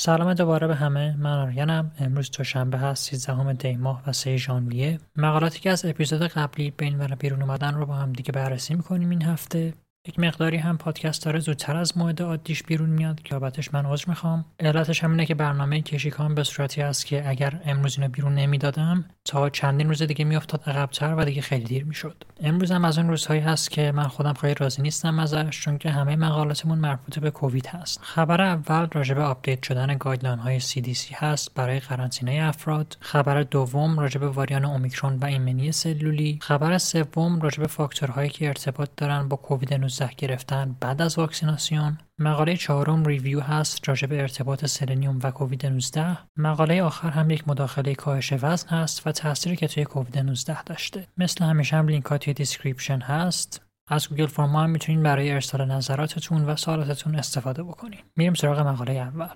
سلام دوباره به همه. من آریانم. امروز دوشنبه هست 13 دی ماه و 3 ژانویه. مقالاتی که از اپیزود قبلی به این ور بیرون اومدن رو با هم دیگه بررسی می‌کنیم این هفته. یک مقداری هم پادکست داره زودتر از موعد عادیش بیرون میاد. که بابتش من عذر می‌خوام. علتش همینه که برنامه کشیکام به صورتی است که اگر امروز اینو بیرون نمی‌دادم تا چندین روز دیگه میافتاد عقبتر و دیگه خیلی دیر می‌شد. امروز هم از اون روزهایی هست که من خودم خیلی راضی نیستم ازش چون که همه مقالاتمون مربوط به کووید هست. خبر اول راجع به update شدن guideline های CDC هست برای قرنطینه افراد. خبر دوم راجع به واریانت اومیکرون و ایمنی سلولی. خبر سوم راجع به فاکتورهایی که ارتباط دارن با کووید 19 گرفتن بعد از واکسیناسیون. مقاله چهارم review هست راجع به ارتباط سلنیوم و کووید 19 مقاله آخر هم یک مداخله کاهش وزن هست و تأثیری که توی کووید 19 داشته. مثل همیشه هم لینک ها توی description هست. از Google Form هم می‌تونین برای ارسال نظراتتون و سوالاتتون استفاده بکنین میریم سراغ مقاله اول.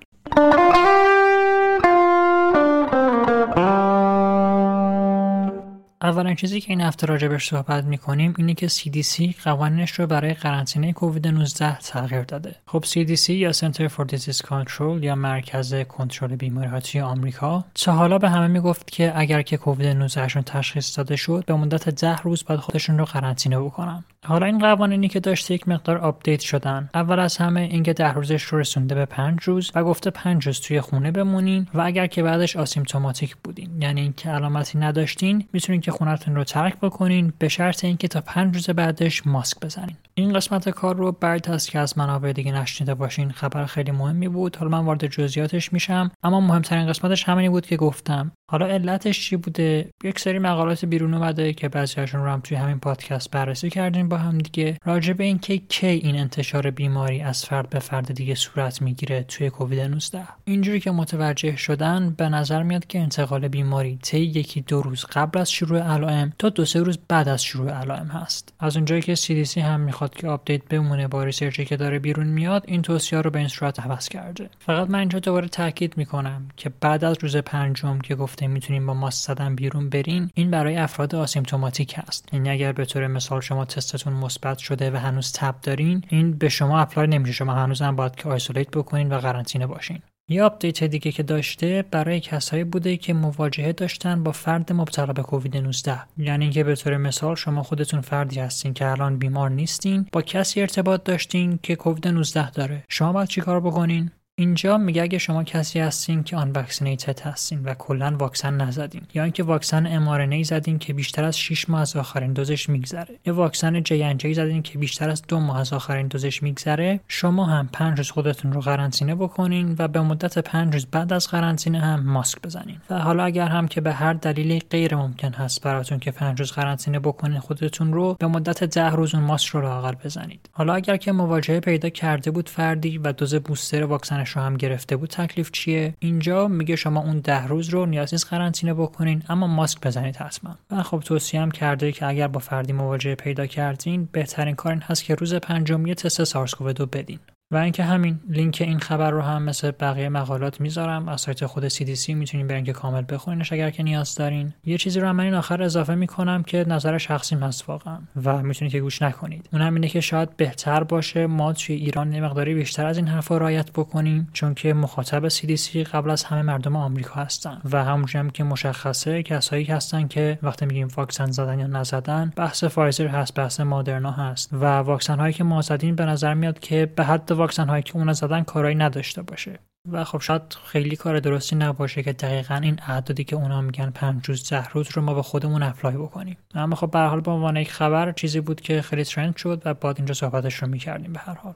اولین چیزی که این هفته راجبش صحبت می‌کنیم اینه که CDC قوانینش رو برای قرنطینه کووید 19 تغییر داده. خب CDC یا Center for Disease Control یا مرکز کنترل بیماری‌ها توی آمریکا تا حالا به همه می‌گفت که اگر که کووید 19 شون تشخیص داده شد به مدت ده روز بعد خودشون رو قرنطینه بکنن. حالا این قوانینی که داشته یک مقدار update شدن. اول از همه اینکه ده روزش رو رسونده به پنج روز و گفته پنج روز توی خونه بمونین و اگر که بعدش asymptomatic بودین. یعنی اینکه علامتی نداشتین می‌تونین که خونتون رو ترک بکنین به شرط اینکه تا پنج روز بعدش ماسک بزنین. این قسمت کار رو بعیده که از منابع دیگه نشنیده باشین خبر خیلی مهمی بود. حالا من وارد جزئیاتش میشم اما مهمترین قسمتش همینی بود که گفتم. حالا علتش چی بوده؟ یک سری مقالات بیرون اومده که بعضیاشون رو هم توی همین پادکست بررسی کردیم با هم دیگه. راجع به اینکه کی این انتشار بیماری از فرد به فرد دیگه صورت می‌گیره توی کووید 19 اینجوری که متوجه شدن به نظر میاد که انتقال بیماری طی یکی دو روز قبل از شروع علائم تا دو سه روز بعد از شروع علائم هست. از اونجایی که CDC هم که update بمونه با research ی که داره بیرون میاد این توصیه رو به این صورت عوض کرده. فقط من اینجا دوباره تاکید می‌کنم که بعد از روز پنجم که گفته می‌تونیم با ماسک زدن بیرون برین این برای افراد asymptomatic هست یعنی اگر به طور مثال شما تستتون مثبت شده و هنوز تب دارین این به شما apply نمیشه. شما هنوز هم باید که isolate بکنین و قرنطینه باشین. یه update دیگه که داشته برای کسایی بوده که مواجهه داشتن با فرد مبتلا به کووید 19 یعنی اینکه به طور مثال شما خودتون فردی هستین که الان بیمار نیستین با کسی ارتباط داشتین که کووید 19 داره. شما باید چیکار بکنین؟ اینجا میگه اگه شما کسی هستین که unvaccinated هستین و کلا واکسن نزدین یا اینکه واکسن ام زدین که بیشتر از 6 ماه از آخرین دوزش میگذره. یا واکسن J&J زدین که بیشتر از دو ماه از آخرین دوزش میگذره. شما هم 5 روز خودتون رو قرنطینه بکنین و به مدت 5 روز بعد از قرنطینه هم ماسک بزنین. و حالا اگر هم که به هر دلیلی غیر ممکن هست براتون که 5 روز قرنطینه بکنین خودتون رو به مدت 10 روز اون ماسک رو لااقل بزنید. حالا اگر که مواجهه پیدا کرده بود فردی و دوز بوستر واکسن رو هم گرفته بود تکلیف چیه؟ اینجا میگه شما اون ده روز رو نیاز نیست قرنطینه بکنین اما ماسک بزنید حتما. و خب توصیه هم کرده که اگر با فردی مواجهه پیدا کردین بهترین کار این هست که روز پنجم یه تست سارس دو بدین. و اینکه همین لینک این خبر رو هم مثل بقیه مقالات می‌ذارم. از سایت خود CDC می‌تونین برین که کامل بخونینش اگر که نیاز دارین. یه چیزی رو هم من این آخر اضافه می‌کنم که نظر شخصی هست واقعا و می‌تونید که گوش نکنید. اون هم اینه که شاید بهتر باشه ما توی ایران یه مقداری بیشتر از این حرفا رعایت بکنیم چون که مخاطب CDC قبل از همه مردم آمریکا هستن و همونجوری هم که مشخصه کسایی هستن که وقتی میگیم واکسن زدن یا نزدن بحث فایزر هست بحث مادرنا هست و واکسن هایی که ما زدیم به نظر میاد که به حد واکسن هایی که اون زدن کارایی نداشته باشه. و خب شاید خیلی کار درستی نباشه که دقیقا این اعدادی که اونا میگن پنج روز ده روز رو ما به خودمون apply بکنیم. اما خب به هر حال به عنوان یک خبر چیزی بود که خیلی trend شد و باید اینجا صحبتش رو می‌کردیم به هر حال.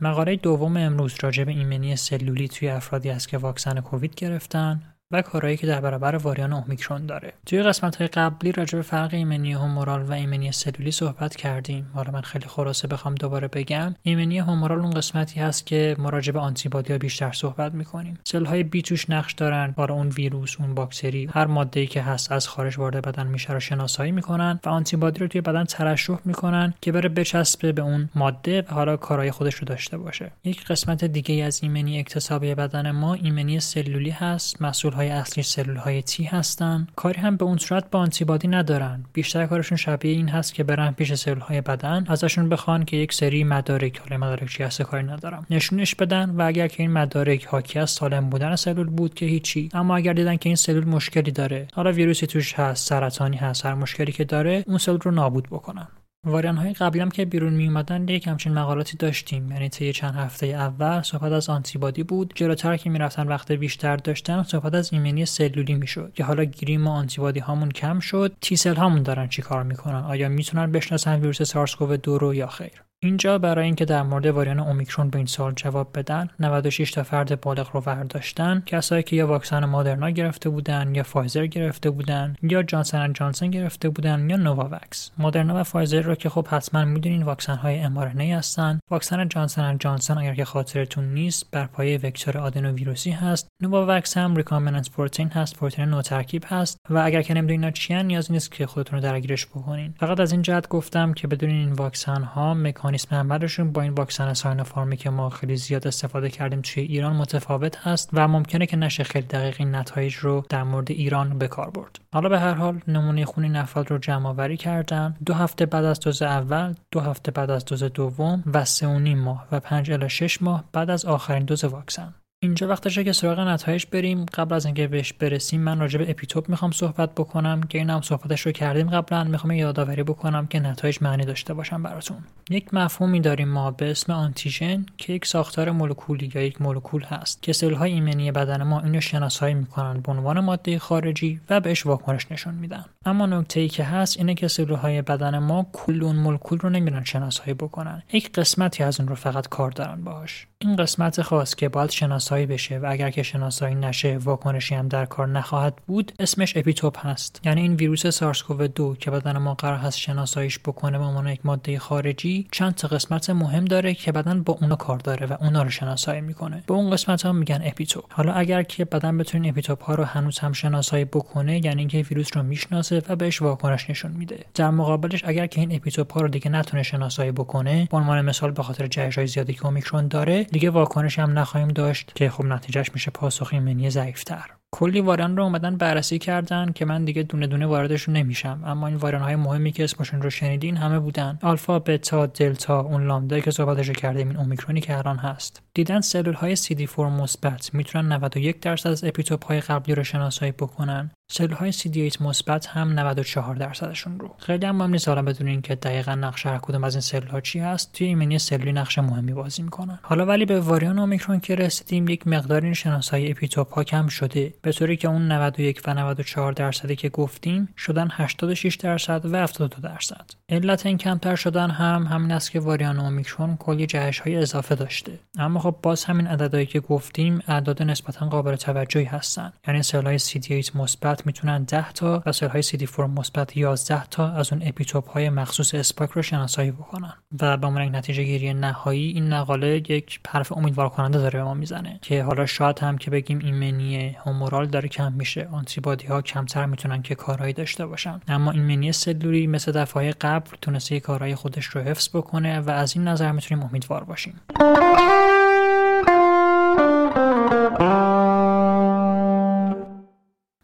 مقاله دوم امروز راجع به ایمنی سلولی توی افرادی است که واکسن کووید گرفتن. و کارهایی که در برابر واریانت اومیکرون داره. توی قسمت های قبلی راجع به فرق ایمنی هومورال و ایمنی سلولی صحبت کردیم. حالا من خیلی خلاصه بخوام دوباره بگم. ایمنی هومورال اون قسمتی هست که ما راجع به آنتیبادی ها بیشتر صحبت می‌کنیم. سلول های بی توش نقش دارن برای اون ویروس اون باکتری هر ماده ای که هست از خارج وارد بدن میشه رو شناسایی می‌کنن و آنتیبادی رو توی بدن ترشح می‌کنن که بره بچسبه به اون ماده و حالا کارهای خودش رو داشته باشه. یک قسمت دیگه از ایمنی اکتسابی بدن ما ایمنی سلولی هست مسئول های اصلی سلول های تی هستن. کاری هم به اون صورت با آنتیبادی ندارن. بیشتر کارشون شبیه این هست که برن پیش سلول های بدن ازشون بخوان که یک سری مدارک حالا مدارک چی هست کاری ندارم. نشونش بدن و اگر که این مدارک حاکی از سالم بودن سلول بود که هیچی اما اگر دیدن که این سلول مشکلی داره حالا ویروسی توش هست سرطانی هست هر مشکلی که داره اون سلول رو نابود بکنن. واریان های قبلی هم که بیرون می اومدن یک همچین مقالاتی داشتیم. یعنی طی چند هفته اول صحبت از آنتیبادی بود. جلوتر که می‌رفتن وقت بیشتر داشتن صحبت از ایمنی سلولی می‌شد. که حالا گیریم و آنتیبادی هامون کم شد. تی هامون دارن چیکار می‌کنن؟ آیا می‌تونن بشناسن ویروس سارس 2 رو یا خیر؟ اینجا برای اینکه در مورد واریان اومیکرون به این سال جواب بدن 96 تا فرد بالغ رو برداشتن کسایی که یا واکسن مادرنا گرفته بودن یا فایزر گرفته بودن یا Johnson & Johnson گرفته بودن یا Novavax. مادرنا و فایزر رو که خب حتما می‌دونین واکسن های ام هستن. واکسن Johnson & Johnson اگر که خاطرتون نیست بر پایه وکتور آدنو ویروسی هست. Novavax هم recombinant protein هست پروتئین نوترکیب هست و اگر که نمی‌دونین اینا چیان نیاز نیست که خودتون رو درگیرش بکنین. فقط از این جهت گفتم که بدونین این واکسن ها مکانیسم عملشون با این واکسن ساینوفارمی که ما خیلی زیاد استفاده کردیم توی ایران متفاوت هست و ممکنه که نشه خیلی دقیق این نتایج رو در مورد ایران به کار برد. حالا به هر حال نمونه خون این افراد رو جمع آوری کردن. دو هفته بعد از دوز اول دو هفته بعد از دوز دوم و سه و نیم ماه و پنج الی شش ماه بعد از آخرین دوز واکسن. اینجا وقتشه که سراغ نتایج بریم. قبل از اینکه بهش برسیم من راجع به اپیتوپ می‌خوام صحبت بکنم که این هم صحبتش رو کردیم قبلا. می‌خوام یادآوری بکنم که نتایج معنی داشته باشم براتون. یک مفهومی داریم ما به اسم آنتیژن که یک ساختار مولکولی یا یک مولکول هست که سلولهای ایمنی بدن ما اینو شناسایی می‌کنن به عنوان ماده خارجی و بهش واکنش نشون میدن. اما نکته ای که هست اینه که سلولهای بدن ما کل اون مولکول رو نمیرن شناسایی بکنن. یک قسمتی از اون رو فقط کار دارن باهاش. این قسمت خاص که باید شناسایی بشه و اگر که شناسایی نشه واکنشی هم در کار نخواهد بود اسمش اپیتوپ هست. یعنی این ویروس سارس کوو 2 که بدن ما قرار هست شناساییش بکنه به عنوان یک ماده خارجی چند تا قسمت مهم داره که بدن با اونا کار داره و اونا رو شناسایی می‌کنه. به اون قسمت ها میگن اپیتوپ. حالا اگر که بدن بتونه اپیتوپ ها رو هنوز هم شناسایی بکنه یعنی اینکه ویروس رو می‌شناسه و بهش واکنش نشون میده. در مقابلش اگر که این اپیتوپ ها رو دیگه نتونه شناسایی بکنه به عنوان مثال به خاطر جهش های زیادی که اومیکرون داره دیگه واکنش هم نخواهیم داشت که خب نتیجهش میشه پاسخ ایمنی ضعیفتر. کلی واریان رو اومدن بررسی کردن که من دیگه دونه دونه واردشون نمیشم. اما این واریان های مهمی که اسمشون رو شنیدین همه بودن. آلفا بتا دلتا اون لامدا که صحبتش کردیم این اومیکرونی که الان هست. دیدن سلول های CD4 مثبت می‌تونن 91 درصد از اپیتوپ های قبلی رو شناسایی بکنن. سلول های CD8 مثبت هم 94 درصدشون رو. خیلی هم مهم نیست حالا بدونین که دقیقا نقش هر کدوم از این سلول ها چی هست توی ایمنی سلولی نقش مهمی بازی می‌کنن. حالا ولی به واریان اومیکرون که رسیدیم یک مقدار شناسایی اپیتوپ ها کم شده. به طوری که اون 91 و 94 درصدی که گفتیم شدن 86 درصد و 72 درصد. علت این کمتر شدن هم همین است که واریان اومیکرون کلی جهش های اضافه داشته. اما خب باز همین عددهایی که گفتیم اعداد نسبتا قابل توجهی هستن. یعنی سلول های CD8 مثبت می‌تونن 10 تا و سلول های CD4 مثبت 11 تا از اون اپیتوپ های مخصوص spike رو شناسایی بکنن. و به عنوان نتیجه گیری نهایی این مقاله یک حرف امیدوار کننده داره به ما می‌زنه. که حالا شاید هم که بگیم ایمنی هومورال داره کم میشه آنتیبادی ها کمتر می‌تونن که کارهایی داشته باشن. اما ایمنی سلولی مثل دفعه قبل تونسته کارهای خودش رو حفظ بکنه و از این نظر می‌تونیم امیدوار باشیم.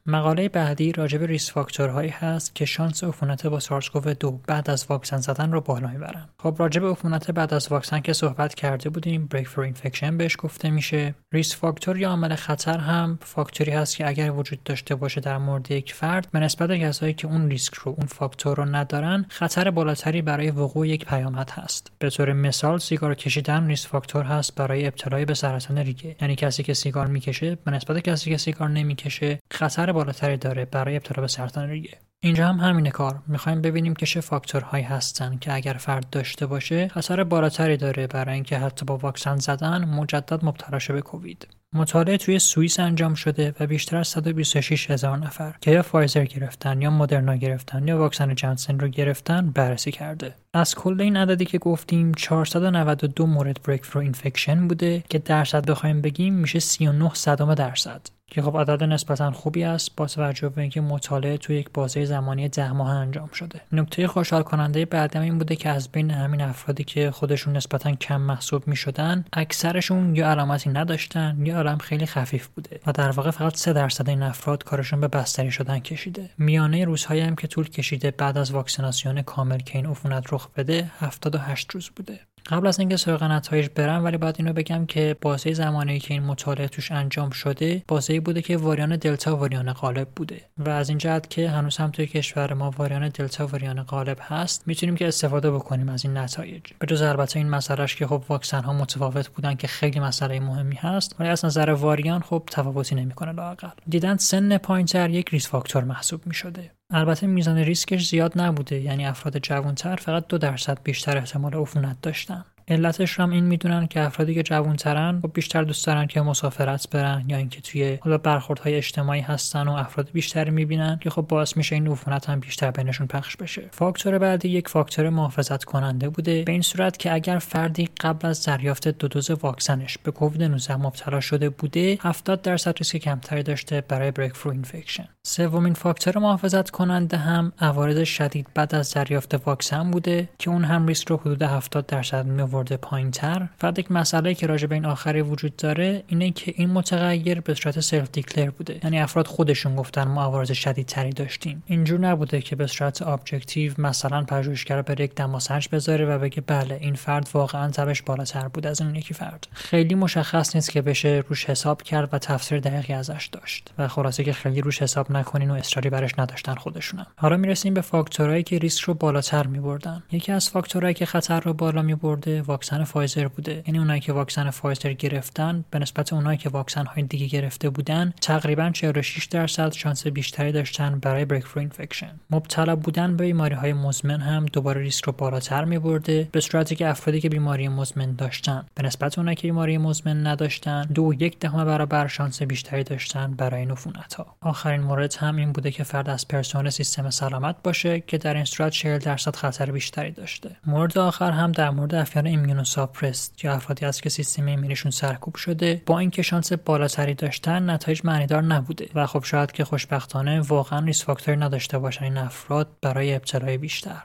مقاله بعدی راجع به ریس فاکتورهایی هست که شانس عفونت با سارس دو بعد از واکسن زدن رو بالا می‌برن. خب راجع به عفونت بعد از واکسن که صحبت کرده بودیم breakthrough infection بهش گفته میشه. risk factor یا عامل خطر هم فاکتوری هست که اگر وجود داشته باشه در مورد یک فرد به نسبت کسایی که اون ریسک رو اون فاکتور رو ندارن خطر بالاتری برای وقوع یک پیامد هست. به طور مثال سیگار کشیدن risk factor هست برای ابتلای به سرطان ریه. یعنی کسی که سیگار می‌کشه به نسبت کسی که سیگار نمی‌کشه خطر بالاتری داره برای ابتلا به سرطان ریه اینجا هم همین کار. می‌خوایم ببینیم که چه فاکتورهایی هستن که اگر فرد داشته باشه خطر بالاتری داره برای اینکه حتی با واکسن زدن مجدد مبتلا شه به کووید. مطالعه توی سوئیس انجام شده و بیشتر از 126 هزار نفر که یا فایزر گرفتن یا مدرنا گرفتن یا واکسن جانسن رو گرفتن بررسی کرده. از کل این عددی که گفتیم 492 مورد breakthrough infection بوده که درصد بخوایم بگیم میشه 39 صدم درصد. که خب عدد نسبتا خوبی است با توجه به اینکه مطالعه توی یک بازه زمانی ده ماه انجام شده. نکته خوشحال کننده بعدم این بوده که از بین همین افرادی که خودشون نسبتا کم محسوب می شدن اکثرشون یا علامتی نداشتن یا علم خیلی خفیف بوده و در واقع فقط 3 درصد این افراد کارشون به بستری شدن کشیده. میانه روزهایی هم که طول کشیده بعد از واکسیناسیون کامل که این عفونت رخ بده 78 روز بوده. قبل از اینکه سراغ نتایج برم ولی باید اینو بگم که بازه زمانی که این مطالعه توش انجام شده بازه بوده که واریان دلتا واریان غالب بوده. و از این جهت که هنوز هم توی کشور ما واریان دلتا واریان غالب هست می‌تونیم که استفاده بکنیم از این نتایج. به جز البته این مسئلهش که خب واکسن ها متفاوت بودن که خیلی مسئله مهمی هست ولی از نظر واریان خب تفاوتی نمی‌کنه لاقل دیدن سن پایینتر یک risk factor محسوب می‌شده. البته میزان ریسکش زیاد نبوده یعنی افراد جوانتر فقط دو درصد بیشتر احتمال عفونت داشتن. علتش هم این می‌دونن که افرادی که جوانترن خب بیشتر دوست دارن که مسافرت برن یا اینکه توی حالا برخوردهای اجتماعی هستن و افراد بیشتری می‌بینن که خب باعث میشه این عفونت هم بیشتر بینشون پخش بشه. فاکتور بعدی یک فاکتور محافظت کننده بوده. به این صورت که اگر فردی قبل از دریافت دو دوز واکسنش به کووید 19 مبتلا شده بوده 70 درصد ریسک کمتری داشته برای breakthrough infection سومین فاکتور محافظت کننده هم عوارض شدید بعد از دریافت واکسن بوده که اون هم ریسک رو حدود 70 درصد می آورده پایینتر فقط یک مسئله که راجع به این آخری وجود داره اینه که این متغیر به صورت self declare بوده. یعنی افراد خودشون گفتن ما عوارض شدیدتری داشتیم. اینجور نبوده که به صورت objective مثلا پژوهشگر بر یک دماسنج بذاره و بگه بله این فرد واقعا تبش بالاتر بود از اون یکی فرد. خیلی مشخص نیست که بشه روش حساب کرد و تفسیر دقیقی ازش داشت. و خلاصه که خیلی روش حساب نکنین و اصراری برش نداشتن خودشونم. حالا می‌رسیم به فاکتورهایی که ریسک رو بالاتر میبردن. یکی از فاکتورهایی که خطر رو بالا میبرده واکسن فایزر بوده. یعنی اونایی که واکسن فایزر گرفتن به نسبت اونایی که واکسن های دیگه گرفته بودن تقریبا 46 درصد شانس بیشتری داشتن برای breakthrough infection مبتلا بودن به بیماری های مزمن هم دوباره ریسک رو بالاتر میبرده به صورتی که افرادی که بیماری مزمن داشتن. به نسبت اونایی که بیماری مزمن نداشتن دو یک دهم برابر شانس بیشتری داشتن برای این عفونت ها آخرین مورد هم این بوده که فرد از پرسنل سیستم سلامت باشه که در این صورت 40 درصد خطر بیشتری داشته. مورد آخر هم در مورد افراد immunosuppressed یا افرادی است که سیستم ایمنیشون سرکوب شده با اینکه شانس بالاتری داشتن نتایج معنیدار نبوده و خب شاید که خوشبختانه واقعا risk factor ی نداشته باشن این افراد برای ابتلای بیشتر.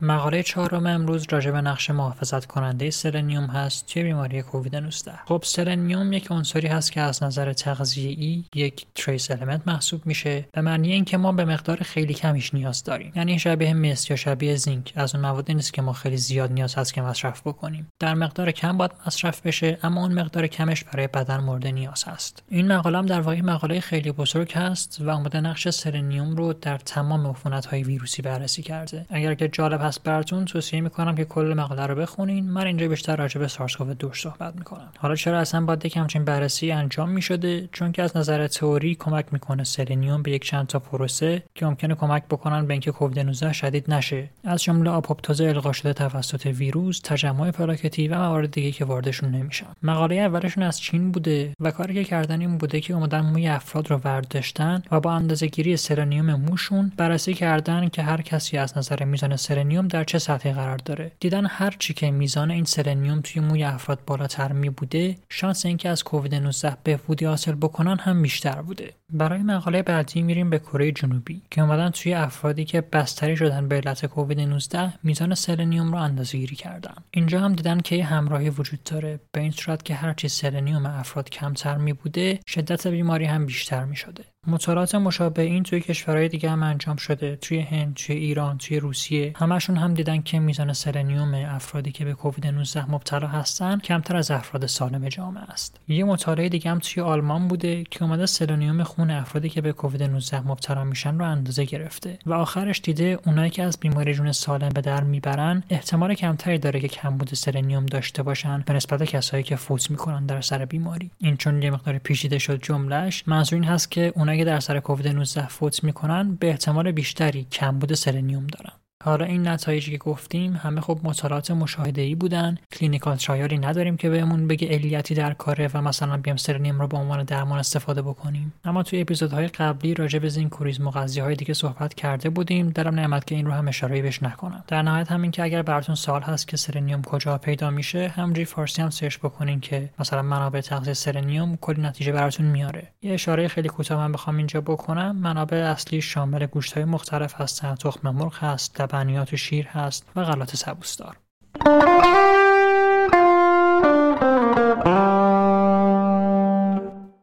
مقاله چهارم امروز راجع به نقش محافظت کننده سلنیوم هست توی بیماری کووید 19 خب سلنیوم یک عنصری هست که از نظر تغذیه‌ای یک trace element محسوب میشه به معنی اینکه ما به مقدار خیلی کمیش نیاز داریم. یعنی شبیه مس یا شبیه zinc. از اون موادی نیست که ما خیلی زیاد نیاز هست که مصرف بکنیم. در مقدار کم باید مصرف بشه اما اون مقدار کمش برای بدن مورد نیاز هست. این مقاله در واقع مقاله خیلی بزرگ هست و اومده نقش سلنیوم رو در تمام عفونت‌های ویروسی بررسی کرده. اگر که جالب هست براتون توصیه می‌کنم که کل مقاله رو بخونین. من اینجا بیشتر راجع به سارس دو صحبت می‌کنم. حالا چرا اصلا باید یک همچین بررسی انجام می‌شده؟ چون که از نظر تئوری کمک می‌کنه سلنیوم به یک چند تا پروسه که ممکنه کمک بکنن به اینکه کووید 19 شدید نشه. از جمله آپوپتوز القا شده توسط ویروس تجمع پلاکتی و موارد دیگه که واردشون نمیشن. مقاله اولشون از چین بوده و کاری که کردن این بوده که اومدن موی افراد رو ورداشتن و با اندازه‌گیری سلنیوم موشون بررسی کردن که هر کسی از نظر میزان سلنیوم در چه سطحی قرار داره؟ دیدن هر چی که میزان این سلنیوم توی موی افراد بالاتر می بوده شانس اینکه از کووید 19 بهبودی حاصل بکنن هم بیشتر بوده. برای مقاله بعدی میریم به کره جنوبی که اومدن توی افرادی که بستری شدن به علت کووید 19 میزان سلنیوم رو اندازه گیری کردن. اینجا هم دیدن که همراهی وجود داره به این صورت که هرچی سلنیوم افراد کمتر می بوده شدت بیماری هم بیشتر می شده مطالعات مشابه این توی کشورهای دیگه هم انجام شده توی هند توی ایران توی روسیه. همشون هم دیدن که میزان سلنیوم افرادی که به کووید 19 مبتلا هستن کمتر از افراد سالم جامعه است. یه مطالعه دیگه هم توی آلمان بوده که اومده سلنیوم خون افرادی که به کووید 19 مبتلا میشن رو اندازه گرفته و آخرش دیده اونایی که از بیماری جون سالم به در می‌برن احتمال کمتری داره که کمبود سلنیوم داشته باشن به نسبت کسایی که فوت می‌کنن در سر بیماری. این چون یه مقدار پیچیده شد جمله‌ش منظور این هست که اونایی که در سر کووید 19 فوت می‌کنن به احتمال بیشتری کمبود سلنیوم دارن. حالا این نتایجی که گفتیم همه خب مطالعات مشاهده ای بودن. clinical trial ی نداریم که بهمون بگه علیتی در کاره و مثلا بیایم سلنیوم رو به عنوان درمان استفاده بکنیم. اما توی اپیزودهای قبلی راجع به زینک و منیزیم و قضیه های دیگه صحبت کرده بودیم. دریغم نیومد که این رو هم اشاره بهش نکنم. در نهایت همین که اگر براتون سوال هست که سلنیوم کجا پیدا میشه همونجوری فارسی هم سرچ بکنین که مثلا منابع تغذیه سلنیوم کلی نتیجه براتون میاره. یه اشاره خیلی کوتاه من بخوام اینجا بکنم. منابع اصلی شامل گوشت های مختلف هستن تخم مرغ هست لبنیات شیر هست و غلات سبوسدار.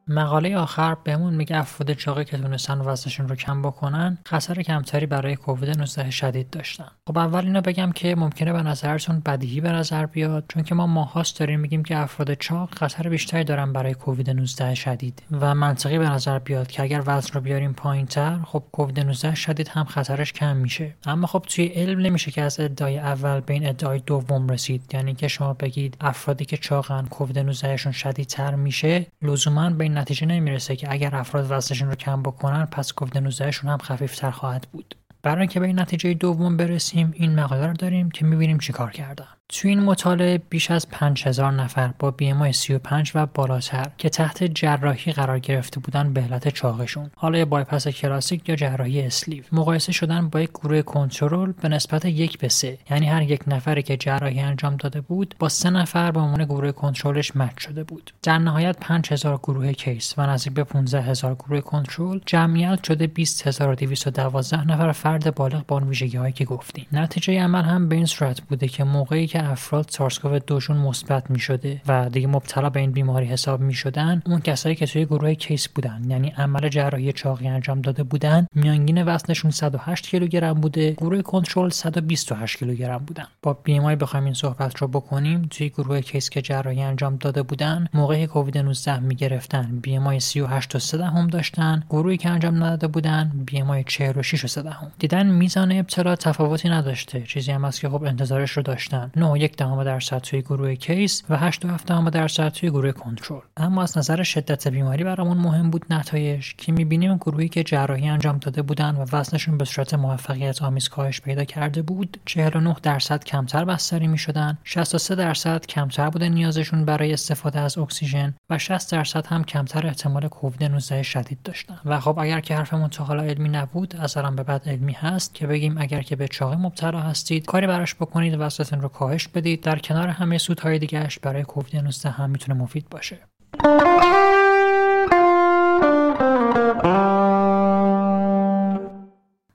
مقاله آخر بهمون میگه افراد چاقی که تونستن وزنشون رو کم بکنن خطر کمتری برای کووید 19 شدید داشتن. خب اول اینو بگم که ممکنه به نظرتون بدیهی به نظر بیاد چون که ما ماهاست داریم میگیم که افراد چاق خطر بیشتری دارن برای کووید 19 شدید. و منطقی به نظر بیاد که اگر وزن رو بیاریم پایینتر خب کووید 19 شدید هم خطرش کم میشه. اما خب توی علم نمیشه که از ادعای اول به این ادعای دوم رسید. یعنی که شما بگید افرادی که چاقن کووید 19 شون شدیدتر میشه لزوما نتیجه نمی‌رسه که اگر افراد وزنشون رو کم بکنن پس کووید 19 شون هم خفیفتر خواهد بود. برای اینکه به این نتیجه دوم برسیم این مقاله رو داریم که می‌بینیم چیکار کردن. تو این مطالعه بیش از 5000 نفر با BMI 35 و بالاتر که تحت جراحی قرار گرفته بودن به علت چاقیشون حالا یا بای‌پس کلاسیک یا جراحی sleeve. مقایسه شدن با یک گروه کنترل به نسبت یک به سه یعنی هر یک نفری که جراحی انجام داده بود با سه نفر به عنوان گروه کنترلش match شده بود. در نهایت 5000 گروه case و نزدیک به 15000 گروه کنترل جمعا شده 20212 نفر فرد بالغ با ویژگی هایی که گفتیم. نتیجه عمل هم به این صورت بوده که موقعی که افراد سارس کوو دوشون مثبت می شده و دیگه مبتلا به این بیماری حساب می شدن اون کسایی که توی گروه case بودن یعنی عمل جراحی چاقی انجام داده بودن میانگین وزنشون 108 کیلوگرم بوده گروه کنترل 128 کیلوگرم بودن. با BMI بخوایم این صحبت رو بکنیم توی گروه case که جراحی انجام داده بودن موقع کووید 19 می گرفتن BMI 38 و 3 دهم داشتن گروهی که انجام نداده بودن BMI 46 و 3 دهم. دیدن میزان ابتلا تفاوتی نداشته چیزی هم هست که خب انتظارش رو داشتن. یک دهم درصد توی گروه کیس و 8 دهم درصد توی گروه کنترل. اما از نظر شدت بیماری برامون مهم بود نتایج که می‌بینیم گروهی که جراحی انجام داده بودن و وزنشون به صورت موفقیت آمیز کاهش پیدا کرده بود 49 درصد کمتر بستری می‌شدن 63 درصد کمتر بوده نیازشون برای استفاده از اکسیژن و 60 درصد هم کمتر احتمال کووید 19 شدید داشتن. و خب اگر که حرفمون تا حالا علمی نبود از به بعد علمی هست که بگیم اگر که به چاقی مبتلا هستید کاری براش بکنید وزنتون رو کاهش بدید. در کنار همه سودهای دیگهش برای کووید 19 هم می‌تونه مفید باشه.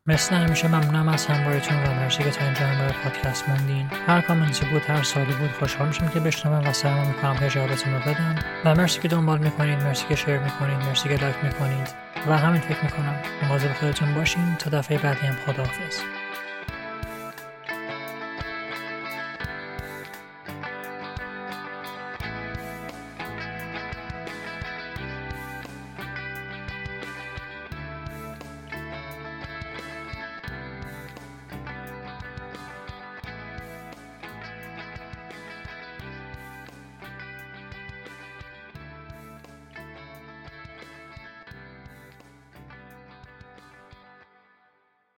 مثل همیشه ممنونم از همراهیتون و مرسی که تا اینجا همراه پادکست موندین. هر کامنتی بود هر سالی بود خوشحال میشم که بشنوم و سعی می‌کنم که جوابتون رو بدم. و مرسی که دنبال می‌کنید مرسی که شیر می‌کنید مرسی که لایک می‌کنید. و همین فکر می‌کنم. مواظب خودتون باشین. تا دفعه بعدی هم خداحافظ.